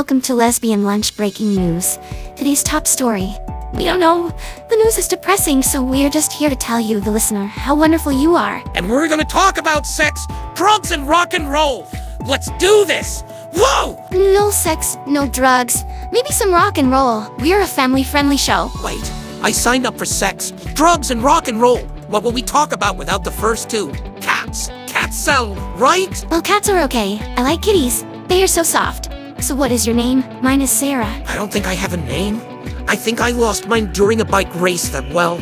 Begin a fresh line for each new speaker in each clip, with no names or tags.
welcome to Lesbian Lunch Breaking News. Today's top story. We don't know. The news is depressing, so we're just here to tell you, the listener, how wonderful you are.
And we're gonna talk about sex, drugs, and rock and roll. Let's do this! Whoa!
No sex, no drugs, maybe some rock and roll. We're a family friendly show.
Wait, I signed up for sex, drugs, and rock and roll. What will we talk about without the first two? Cats. Cats sell, right?
Well, cats are okay. I like kitties. They are so soft. So, what is your name? Mine is Sarah.
I don't think I have a name. I think I lost mine during a bike race that, well,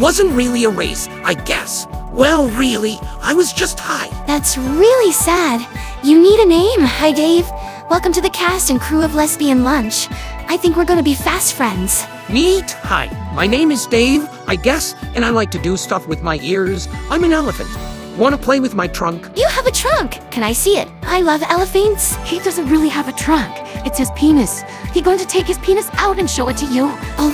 wasn't really a race, I guess. Well, really, I was just high.
That's really sad. You need a name. Hi, Dave. Welcome to the cast and crew of Lesbian Lunch. I think we're gonna be fast friends.
Neat. Hi, my name is Dave, I guess, and I like to do stuff with my ears. I'm an elephant. Want to play with my trunk?
You have a trunk. Can I see it? I love elephants.
He doesn't really have a trunk. It's his penis. He going to take his penis out and show it to you.
Oh,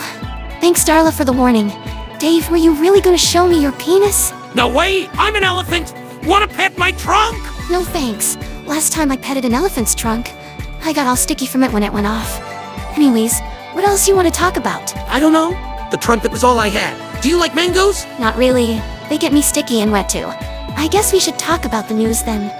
thanks, Darla, for the warning. Dave, were you really gonna show me your penis?
No way! I'm an elephant! Want to pet my trunk?
No thanks. Last time I petted an elephant's trunk, I got all sticky from it when it went off. Anyways, what else you want to talk about?
I don't know. The trunk that was all I had. Do you like mangoes?
Not really. They get me sticky and wet too. I guess we should talk about the news then.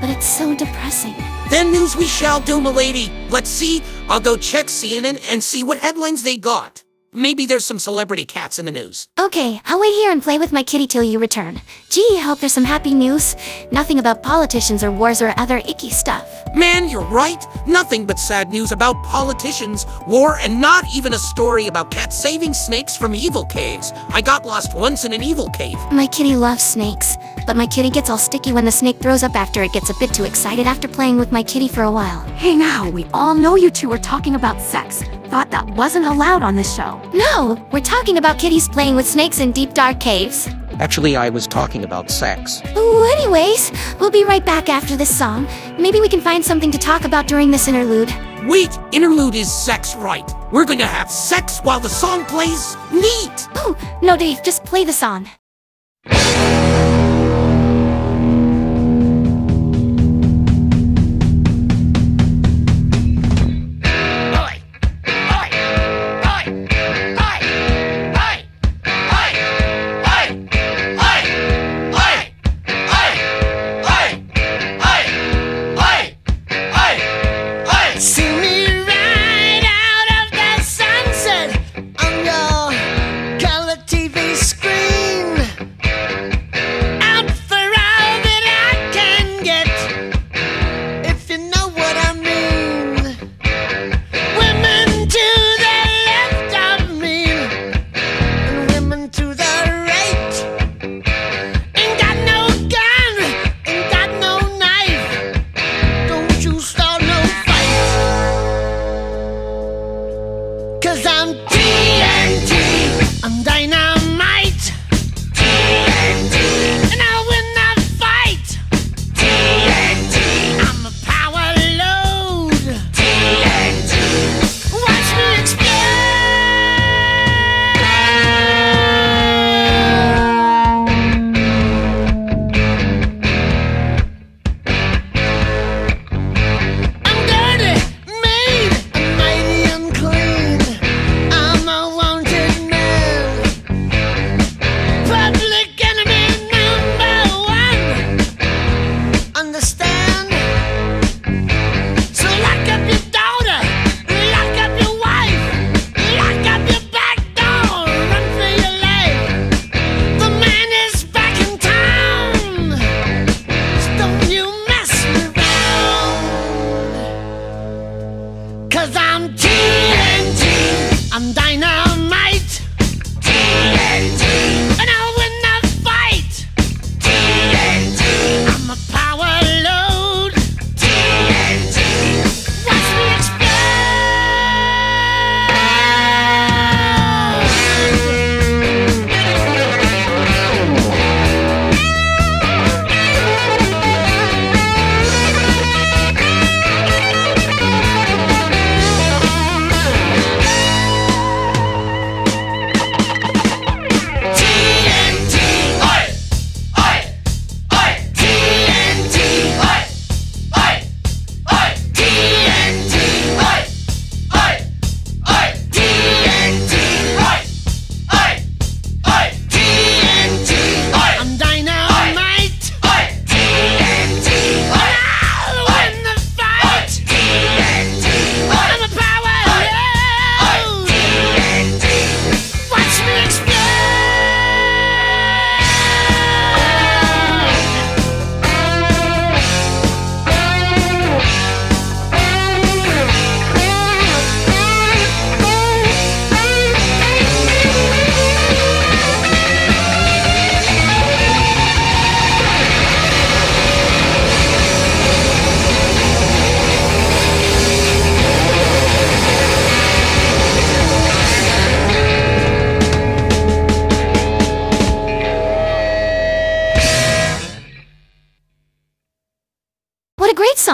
But it's so depressing.
Then news we shall do, milady. Let's see. I'll go check CNN and see what headlines they got. Maybe there's some celebrity cats in the news.
Okay, I'll wait here and play with my kitty till you return. Gee, hope there's some happy news. Nothing about politicians or wars or other icky stuff.
Man, you're right. Nothing but sad news about politicians, war, and not even a story about cats saving snakes from evil caves. I got lost once in an evil cave.
My kitty loves snakes, but my kitty gets all sticky when the snake throws up after it gets a bit too excited after playing with my kitty for a while.
Hey now, we all know you two are talking about sex. Thought that wasn't allowed on this show.
No, we're talking about kitties playing with snakes in deep dark caves.
Actually, I was talking about sex.
Ooh, anyways, we'll be right back after this song. Maybe we can find something to talk about during this interlude.
Wait, interlude is sex, right? We're gonna have sex while the song plays? Neat!
Oh, no, Dave, just play the song.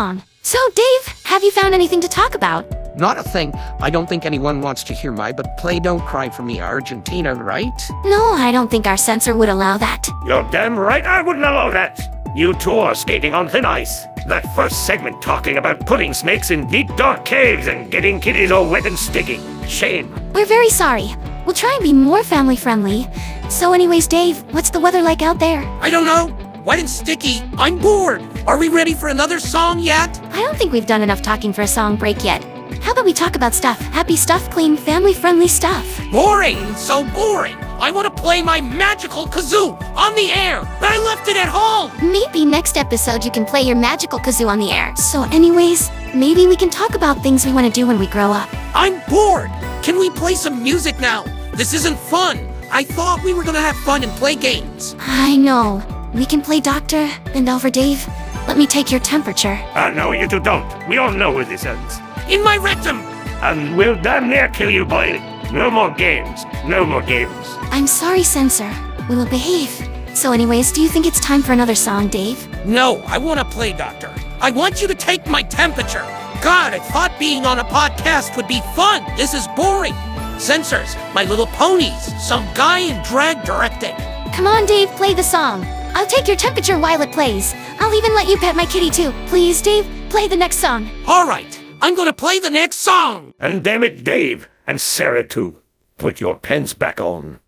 Song. So, Dave, have you found anything to talk about?
Not a thing. I don't think anyone wants to hear my but play Don't Cry for Me Argentina, right?
No, I don't think our censor would allow that.
You're damn right I wouldn't allow that. You two are skating on thin ice. That first segment talking about putting snakes in deep dark caves and getting kitties all wet and sticky. Shame.
We're very sorry. We'll try and be more family friendly. So, anyways, Dave, what's the weather like out there?
I don't know. Wet and sticky. I'm bored. Are we ready for another song yet?
I don't think we've done enough talking for a song break yet. How about we talk about stuff? Happy stuff, clean, family friendly stuff.
Boring. So boring. I want to play my magical kazoo on the air. But I left it at home.
Maybe next episode you can play your magical kazoo on the air. So, anyways, maybe we can talk about things we want to do when we grow up.
I'm bored. Can we play some music now? This isn't fun. I thought we were gonna have fun and play games.
I know. We can play doctor, bend over, Dave. Let me take your temperature.
Uh, no, you two don't. We all know where this ends.
In my rectum.
And we'll damn near kill you, boy. No more games. No more games.
I'm sorry, censor. We will behave. So, anyways, do you think it's time for another song, Dave?
No, I want to play doctor. I want you to take my temperature. God, I thought being on a podcast would be fun. This is boring. Censors, My Little Ponies, some guy in drag directing.
Come on, Dave, play the song. I'll take your temperature while it plays. I'll even let you pet my kitty too. Please, Dave, play the next song.
All right, I'm gonna play the next song.
And damn it, Dave. And Sarah, too. Put your pens back on.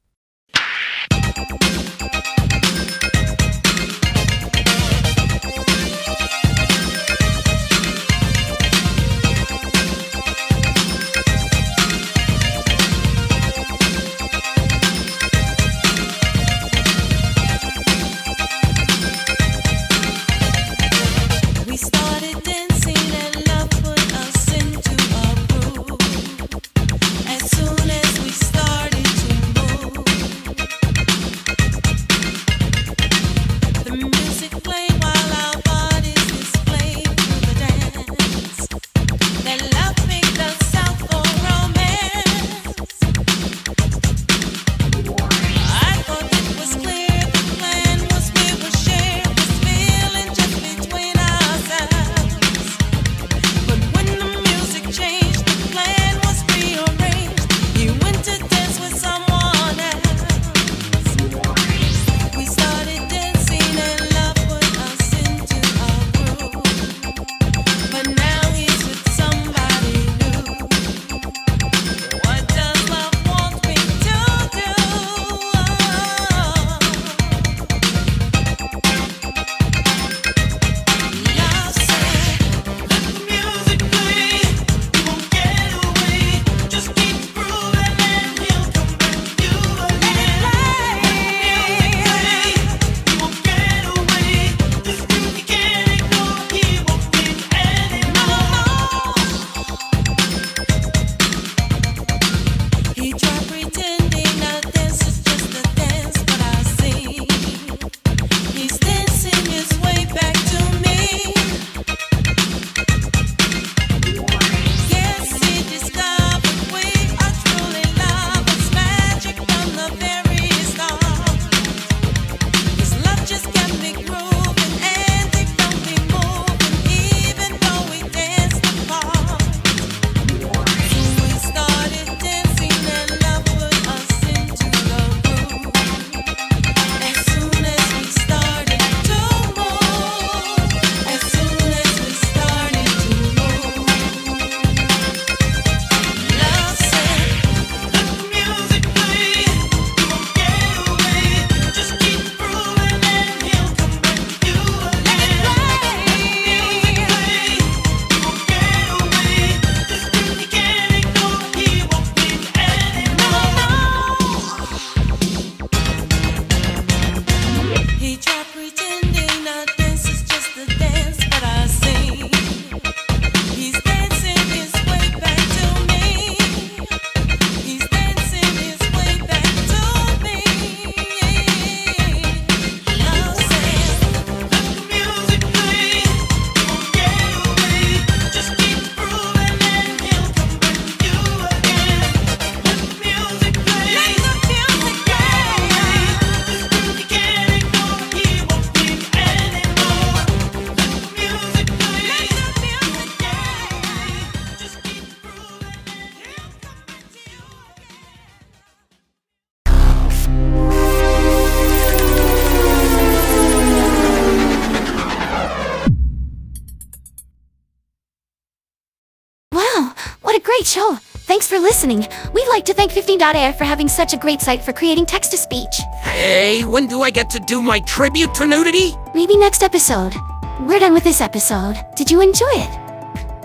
Great show. Thanks for listening. We'd like to thank 15.ai for having such a great site for creating text-to-speech.
Hey, when do I get to do my tribute to nudity?
Maybe next episode. We're done with this episode. Did you enjoy it?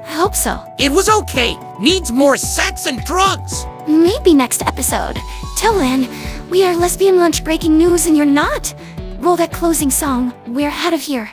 I hope so.
It was okay. Needs more sex and drugs.
Maybe next episode. Till then, we are lesbian lunch breaking news and you're not. Roll that closing song. We're out of here.